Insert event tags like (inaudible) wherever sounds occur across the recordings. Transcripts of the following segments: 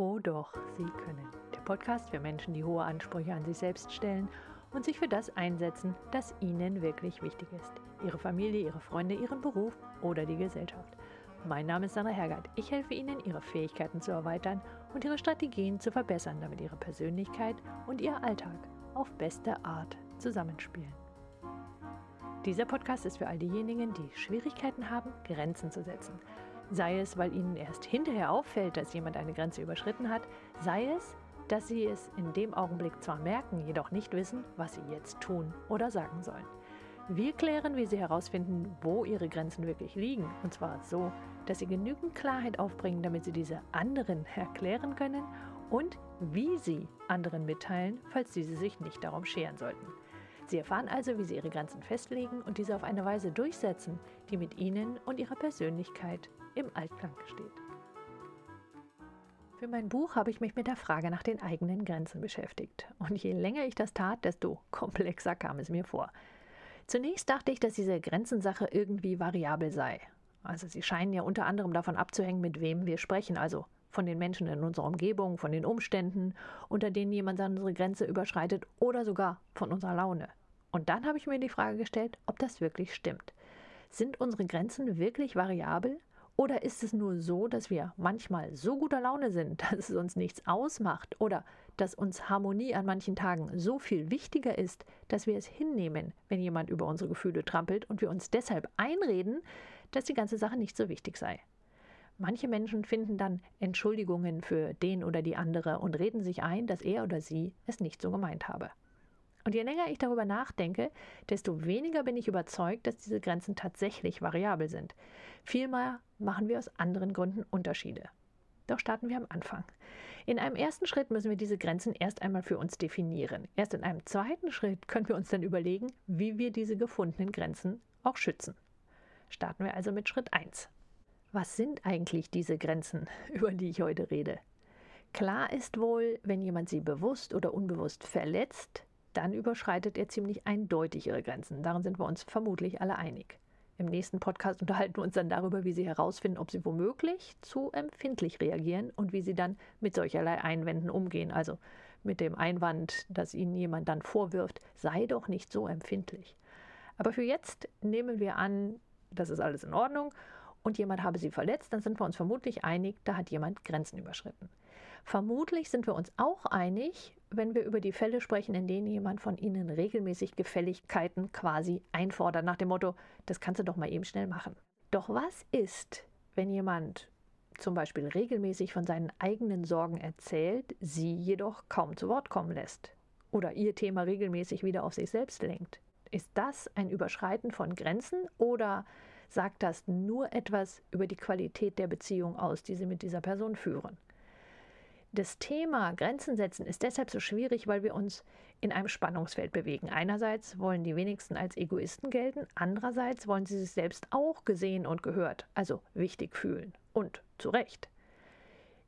Oh doch, Sie können. Der Podcast für Menschen, die hohe Ansprüche an sich selbst stellen und sich für das einsetzen, das ihnen wirklich wichtig ist. Ihre Familie, ihre Freunde, ihren Beruf oder die Gesellschaft. Mein Name ist Sandra Hergert. Ich helfe Ihnen, Ihre Fähigkeiten zu erweitern und Ihre Strategien zu verbessern, damit Ihre Persönlichkeit und Ihr Alltag auf beste Art zusammenspielen. Dieser Podcast ist für all diejenigen, die Schwierigkeiten haben, Grenzen zu setzen. Sei es, weil ihnen erst hinterher auffällt, dass jemand eine Grenze überschritten hat, sei es, dass sie es in dem Augenblick zwar merken, jedoch nicht wissen, was sie jetzt tun oder sagen sollen. Wir klären, wie sie herausfinden, wo ihre Grenzen wirklich liegen, und zwar so, dass sie genügend Klarheit aufbringen, damit sie diese anderen (laughs) erklären können und wie sie anderen mitteilen, falls diese sich nicht darum scheren sollten. Sie erfahren also, wie sie ihre Grenzen festlegen und diese auf eine Weise durchsetzen, die mit ihnen und ihrer Persönlichkeit im Altklang steht. Für mein Buch habe ich mich mit der Frage nach den eigenen Grenzen beschäftigt. Und je länger ich das tat, desto komplexer kam es mir vor. Zunächst dachte ich, dass diese Grenzensache irgendwie variabel sei. Also sie scheinen ja unter anderem davon abzuhängen, mit wem wir sprechen, also von den Menschen in unserer Umgebung, von den Umständen, unter denen jemand unsere Grenze überschreitet oder sogar von unserer Laune. Und dann habe ich mir die Frage gestellt, ob das wirklich stimmt. Sind unsere Grenzen wirklich variabel oder ist es nur so, dass wir manchmal so guter Laune sind, (laughs) dass es uns nichts ausmacht? Oder dass uns Harmonie an manchen Tagen so viel wichtiger ist, dass wir es hinnehmen, wenn jemand über unsere Gefühle trampelt und wir uns deshalb einreden, dass die ganze Sache nicht so wichtig sei? Manche Menschen finden dann Entschuldigungen für den oder die andere und reden sich ein, dass er oder sie es nicht so gemeint habe. Und je länger ich darüber nachdenke, desto weniger bin ich überzeugt, dass diese Grenzen tatsächlich variabel sind. Vielmehr machen wir aus anderen Gründen Unterschiede. Doch starten wir am Anfang. In einem ersten Schritt müssen wir diese Grenzen erst einmal für uns definieren. Erst in einem zweiten Schritt können wir uns dann überlegen, wie wir diese gefundenen Grenzen auch schützen. Starten wir also mit Schritt 1. Was sind eigentlich diese Grenzen, (laughs) über die ich heute rede? Klar ist wohl, wenn jemand sie bewusst oder unbewusst verletzt, dann überschreitet er ziemlich eindeutig ihre Grenzen. Darin sind wir uns vermutlich alle einig. Im nächsten Podcast unterhalten wir uns dann darüber, wie Sie herausfinden, ob Sie womöglich zu empfindlich reagieren und wie Sie dann mit solcherlei Einwänden umgehen. Also mit dem Einwand, dass Ihnen jemand dann vorwirft, sei doch nicht so empfindlich. Aber für jetzt nehmen wir an, das ist alles in Ordnung und jemand habe Sie verletzt, dann sind wir uns vermutlich einig, da hat jemand Grenzen überschritten. Vermutlich sind wir uns auch einig, wenn wir über die Fälle sprechen, in denen jemand von Ihnen regelmäßig Gefälligkeiten quasi einfordert, nach dem Motto, das kannst du doch mal eben schnell machen. Doch was ist, wenn jemand zum Beispiel regelmäßig von seinen eigenen Sorgen erzählt, sie jedoch kaum zu Wort kommen lässt oder ihr Thema regelmäßig wieder auf sich selbst lenkt? Ist das ein Überschreiten von Grenzen oder sagt das nur etwas über die Qualität der Beziehung aus, die Sie mit dieser Person führen? Das Thema Grenzen setzen ist deshalb so schwierig, weil wir uns in einem Spannungsfeld bewegen. Einerseits wollen die wenigsten als Egoisten gelten, andererseits wollen sie sich selbst auch gesehen und gehört, also wichtig fühlen. Und zu Recht.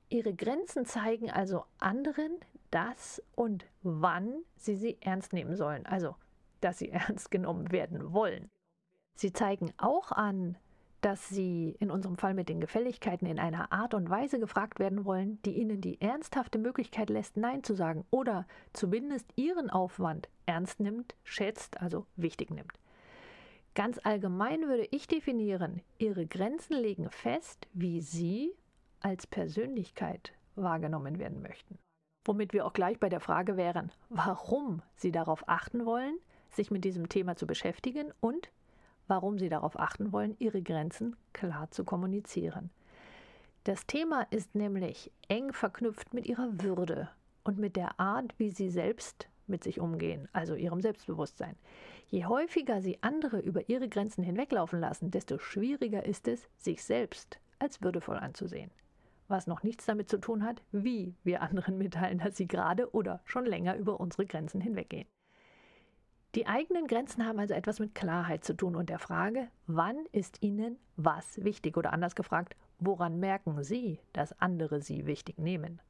Ihre Grenzen zeigen also anderen, dass und wann sie sie ernst nehmen sollen, also dass sie (laughs) ernst genommen werden wollen. Sie zeigen auch an, dass sie in unserem Fall mit den Gefälligkeiten in einer Art und Weise gefragt werden wollen, die ihnen die ernsthafte Möglichkeit lässt, Nein zu sagen oder zumindest ihren Aufwand ernst nimmt, schätzt, also wichtig nimmt. Ganz allgemein würde ich definieren, ihre Grenzen legen fest, wie sie als Persönlichkeit wahrgenommen werden möchten. Womit wir auch gleich bei der Frage wären, warum sie darauf achten wollen, sich mit diesem Thema zu beschäftigen und warum sie darauf achten wollen, ihre Grenzen klar zu kommunizieren. Das Thema ist nämlich eng verknüpft mit ihrer Würde und mit der Art, wie sie selbst mit sich umgehen, also ihrem Selbstbewusstsein. Je häufiger sie andere über ihre Grenzen hinweglaufen lassen, desto schwieriger ist es, sich selbst als würdevoll anzusehen. Was noch nichts damit zu tun hat, wie wir anderen mitteilen, dass sie gerade oder schon länger über unsere Grenzen hinweggehen. Die eigenen Grenzen haben also etwas mit Klarheit zu tun und der Frage, wann ist Ihnen was wichtig oder anders gefragt, woran merken Sie, dass andere Sie wichtig nehmen?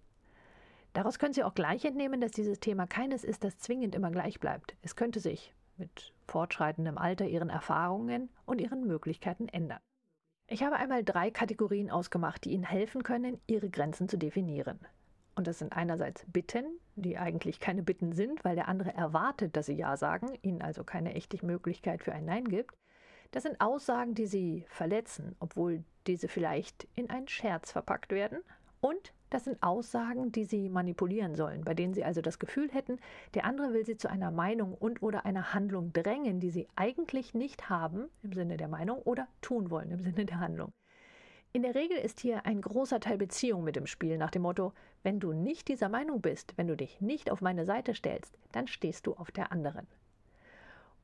Daraus können Sie auch gleich entnehmen, dass dieses Thema keines ist, das zwingend immer gleich bleibt. Es könnte sich mit fortschreitendem Alter Ihren Erfahrungen und Ihren Möglichkeiten ändern. Ich habe einmal drei Kategorien ausgemacht, die Ihnen helfen können, Ihre Grenzen zu definieren. Und das sind einerseits Bitten, die eigentlich keine Bitten sind, weil der andere erwartet, dass sie Ja sagen, ihnen also keine echte Möglichkeit für ein Nein gibt. Das sind Aussagen, die sie verletzen, obwohl diese vielleicht in einen Scherz verpackt werden. Und das sind Aussagen, die sie manipulieren sollen, bei denen sie also das Gefühl hätten, der andere will sie zu einer Meinung und oder einer Handlung drängen, die sie eigentlich nicht haben im Sinne der Meinung oder tun wollen im Sinne der Handlung. In der Regel ist hier ein großer Teil Beziehung mit dem Spiel nach dem Motto, wenn du nicht dieser Meinung bist, wenn du dich nicht auf meine Seite stellst, dann stehst du auf der anderen.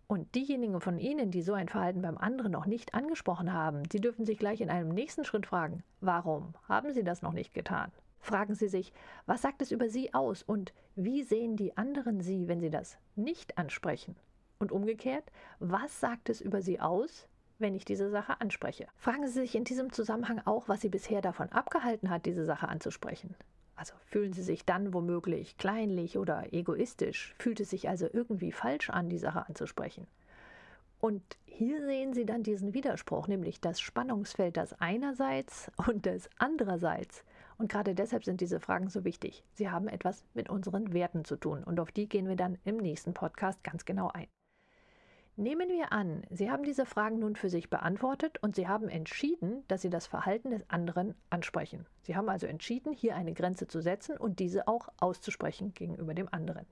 Und diejenigen von Ihnen, die so ein Verhalten beim anderen noch nicht angesprochen haben, die dürfen sich gleich in einem nächsten Schritt fragen, warum haben Sie das noch nicht getan? Fragen Sie sich, was sagt es über Sie aus und wie sehen die anderen Sie, wenn Sie das nicht ansprechen? Und umgekehrt, was sagt es über Sie aus, wenn ich diese Sache anspreche. Fragen Sie sich in diesem Zusammenhang auch, was Sie bisher davon abgehalten hat, diese Sache anzusprechen. Also fühlen Sie sich dann womöglich kleinlich oder egoistisch, fühlt es sich also irgendwie falsch an, die Sache anzusprechen. Und hier sehen Sie dann diesen Widerspruch, nämlich das Spannungsfeld das einerseits und das andererseits. Und gerade deshalb sind diese Fragen so wichtig. Sie haben etwas mit unseren Werten zu tun und auf die gehen wir dann im nächsten Podcast ganz genau ein. Nehmen wir an, Sie haben diese Fragen nun für sich beantwortet und Sie haben entschieden, dass Sie das Verhalten des anderen ansprechen. Sie haben also entschieden, hier eine Grenze zu setzen und diese auch auszusprechen gegenüber dem anderen.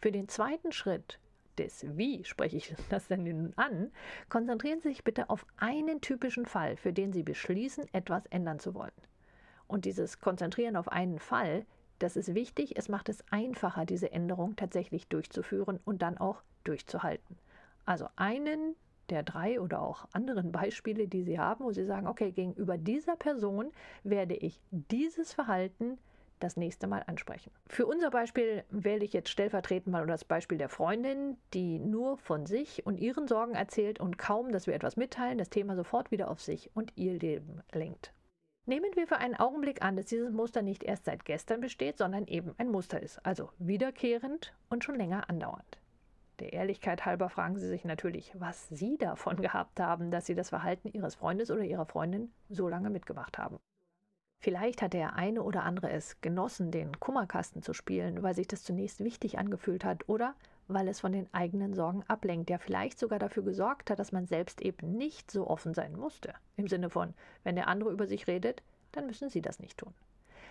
Für den zweiten Schritt des Wie spreche ich (laughs) das denn nun an, konzentrieren Sie sich bitte auf einen typischen Fall, für den Sie beschließen, etwas ändern zu wollen. Und dieses Konzentrieren auf einen Fall, das ist wichtig, es macht es einfacher, diese Änderung tatsächlich durchzuführen und dann auch durchzuhalten. Also einen der drei oder auch anderen Beispiele, die Sie haben, wo Sie sagen, okay, gegenüber dieser Person werde ich dieses Verhalten das nächste Mal ansprechen. Für unser Beispiel wähle ich jetzt stellvertretend mal das Beispiel der Freundin, die nur von sich und ihren Sorgen erzählt und kaum, dass wir etwas mitteilen, das Thema sofort wieder auf sich und ihr Leben lenkt. Nehmen wir für einen Augenblick an, dass dieses Muster nicht erst seit gestern besteht, sondern eben ein Muster ist, also wiederkehrend und schon länger andauernd. Der Ehrlichkeit halber fragen Sie sich natürlich, was Sie davon (laughs) gehabt haben, dass Sie das Verhalten Ihres Freundes oder Ihrer Freundin so lange mitgemacht haben. Vielleicht hat der eine oder andere es genossen, den Kummerkasten zu spielen, weil sich das zunächst wichtig angefühlt hat oder weil es von den eigenen Sorgen ablenkt, der vielleicht sogar dafür gesorgt hat, dass man selbst eben nicht so offen sein musste. Im Sinne von, wenn der andere über sich redet, dann müssen Sie das nicht tun.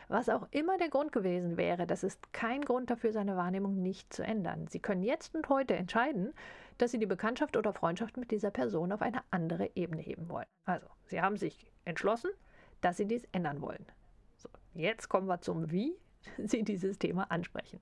Was auch immer der Grund gewesen wäre, das ist kein Grund dafür, seine Wahrnehmung nicht zu ändern. Sie können jetzt und heute entscheiden, dass Sie die Bekanntschaft oder Freundschaft mit dieser Person auf eine andere Ebene heben wollen. Also, Sie haben sich entschlossen, dass Sie dies ändern wollen. So, jetzt kommen wir zum Wie (laughs) Sie dieses Thema ansprechen.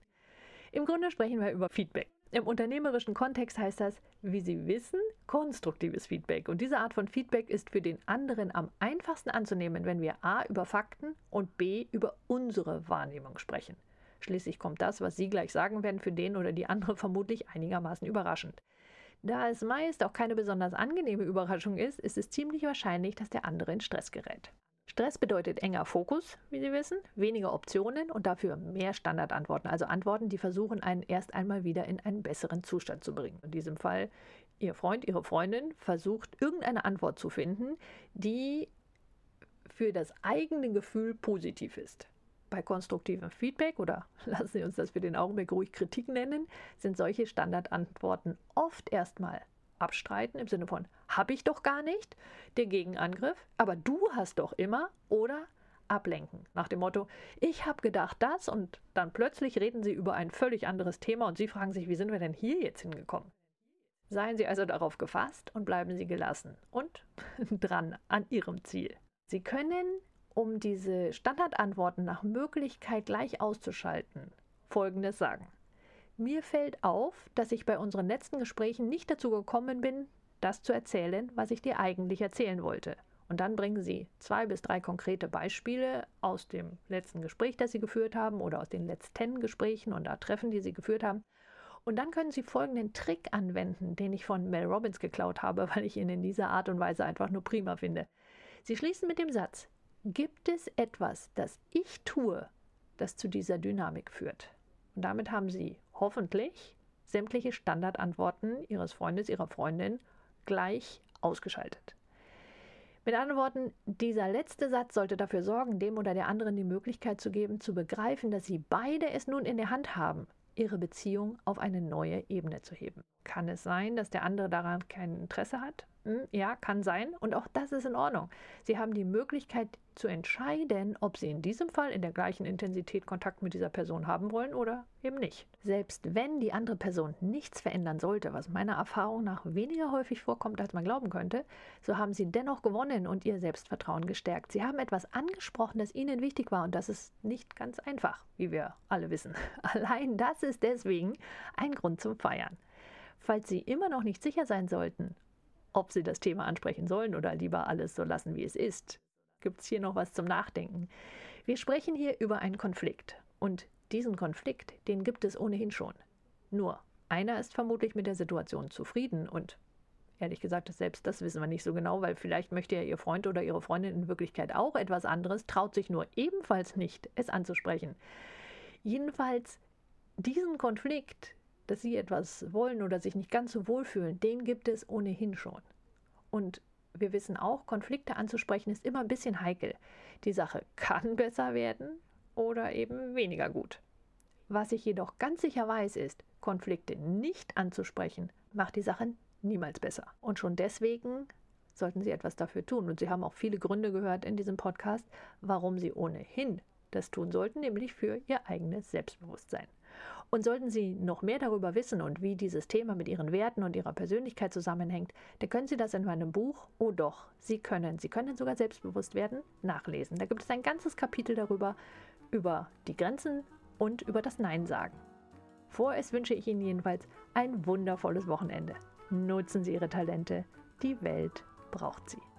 Im Grunde sprechen wir über Feedback. Im unternehmerischen Kontext heißt das, wie Sie wissen, konstruktives Feedback. Und diese Art von Feedback ist für den anderen am einfachsten anzunehmen, wenn wir a über Fakten und b über unsere Wahrnehmung sprechen. Schließlich kommt das, was Sie gleich sagen werden, für den oder die andere (laughs) vermutlich einigermaßen überraschend. Da es meist auch keine besonders angenehme Überraschung ist, ist es ziemlich wahrscheinlich, dass der andere in Stress gerät. Stress bedeutet enger Fokus, wie Sie wissen, weniger Optionen und dafür mehr Standardantworten, also Antworten, die versuchen, einen erst einmal wieder in einen besseren Zustand zu bringen. In diesem Fall, Ihr Freund, Ihre Freundin versucht, irgendeine Antwort zu finden, die für das eigene Gefühl positiv ist. Bei konstruktivem Feedback oder (laughs) lassen Sie uns das für den Augenblick ruhig Kritik nennen, sind solche Standardantworten oft erstmal abstreiten im Sinne von habe ich doch gar nicht, der Gegenangriff, aber du hast doch immer oder ablenken nach dem Motto ich habe gedacht das und dann plötzlich reden sie über ein völlig anderes Thema und sie fragen sich, wie sind wir denn hier jetzt hingekommen? Seien Sie also darauf gefasst und bleiben Sie gelassen und (laughs) dran an Ihrem Ziel. Sie können, um diese Standardantworten nach Möglichkeit gleich auszuschalten, Folgendes sagen. Mir fällt auf, dass ich bei unseren letzten Gesprächen nicht dazu gekommen bin, das zu erzählen, was ich dir eigentlich erzählen wollte. Und dann bringen Sie zwei bis drei konkrete Beispiele aus dem letzten Gespräch, das Sie geführt haben, oder aus den letzten Gesprächen und da Treffen, die Sie geführt haben. Und dann können Sie folgenden Trick anwenden, den ich von Mel Robbins geklaut habe, (laughs) weil ich ihn in dieser Art und Weise einfach nur prima finde. Sie schließen mit dem Satz, gibt es etwas, das ich tue, das zu dieser Dynamik führt? Und damit haben Sie hoffentlich sämtliche Standardantworten Ihres Freundes, Ihrer Freundin gleich ausgeschaltet. Mit anderen Worten, dieser letzte Satz sollte dafür sorgen, dem oder der anderen die Möglichkeit zu geben, zu begreifen, dass sie beide es nun in der Hand haben, ihre Beziehung auf eine neue Ebene zu heben. Kann es sein, dass der andere daran kein Interesse hat? Hm, ja, kann sein. Und auch das ist in Ordnung. Sie haben die Möglichkeit zu entscheiden, ob Sie in diesem Fall in der gleichen Intensität Kontakt mit dieser Person haben wollen oder eben nicht. Selbst wenn die andere Person nichts verändern sollte, was meiner Erfahrung nach weniger häufig vorkommt, als man glauben könnte, so haben Sie dennoch gewonnen und Ihr Selbstvertrauen gestärkt. Sie haben etwas angesprochen, das Ihnen wichtig war und das ist nicht ganz einfach, wie wir alle wissen. (laughs) Allein das ist deswegen ein Grund zum Feiern. Falls Sie immer noch nicht sicher sein sollten, ob Sie das Thema ansprechen sollen oder lieber alles so lassen, wie es ist, gibt es hier noch was zum Nachdenken. Wir sprechen hier über einen Konflikt und diesen Konflikt, den gibt es ohnehin schon. Nur, einer ist vermutlich mit der Situation zufrieden und ehrlich gesagt, selbst das wissen wir nicht so genau, weil vielleicht möchte ja Ihr Freund oder Ihre Freundin in Wirklichkeit auch etwas anderes, traut sich nur ebenfalls nicht, es anzusprechen. Jedenfalls, diesen Konflikt, dass sie etwas wollen oder sich nicht ganz so wohlfühlen, den gibt es ohnehin schon. Und wir wissen auch, Konflikte anzusprechen ist immer ein bisschen heikel. Die Sache (laughs) kann besser werden oder eben weniger gut. Was ich jedoch ganz sicher weiß, ist, Konflikte nicht anzusprechen, macht die Sache niemals besser. Und schon deswegen sollten Sie etwas dafür tun. Und Sie haben auch viele Gründe gehört in diesem Podcast, warum Sie ohnehin das tun sollten, nämlich für Ihr eigenes Selbstbewusstsein. Und sollten Sie noch mehr darüber wissen und wie dieses Thema mit Ihren Werten und Ihrer Persönlichkeit zusammenhängt, dann können Sie das in meinem Buch Oh doch, Sie können, Sie können sogar selbstbewusst werden, nachlesen. Da gibt es ein ganzes Kapitel darüber, über die Grenzen und über das Nein sagen. Vorerst wünsche ich Ihnen jedenfalls ein wundervolles Wochenende. Nutzen Sie Ihre Talente, die Welt braucht sie.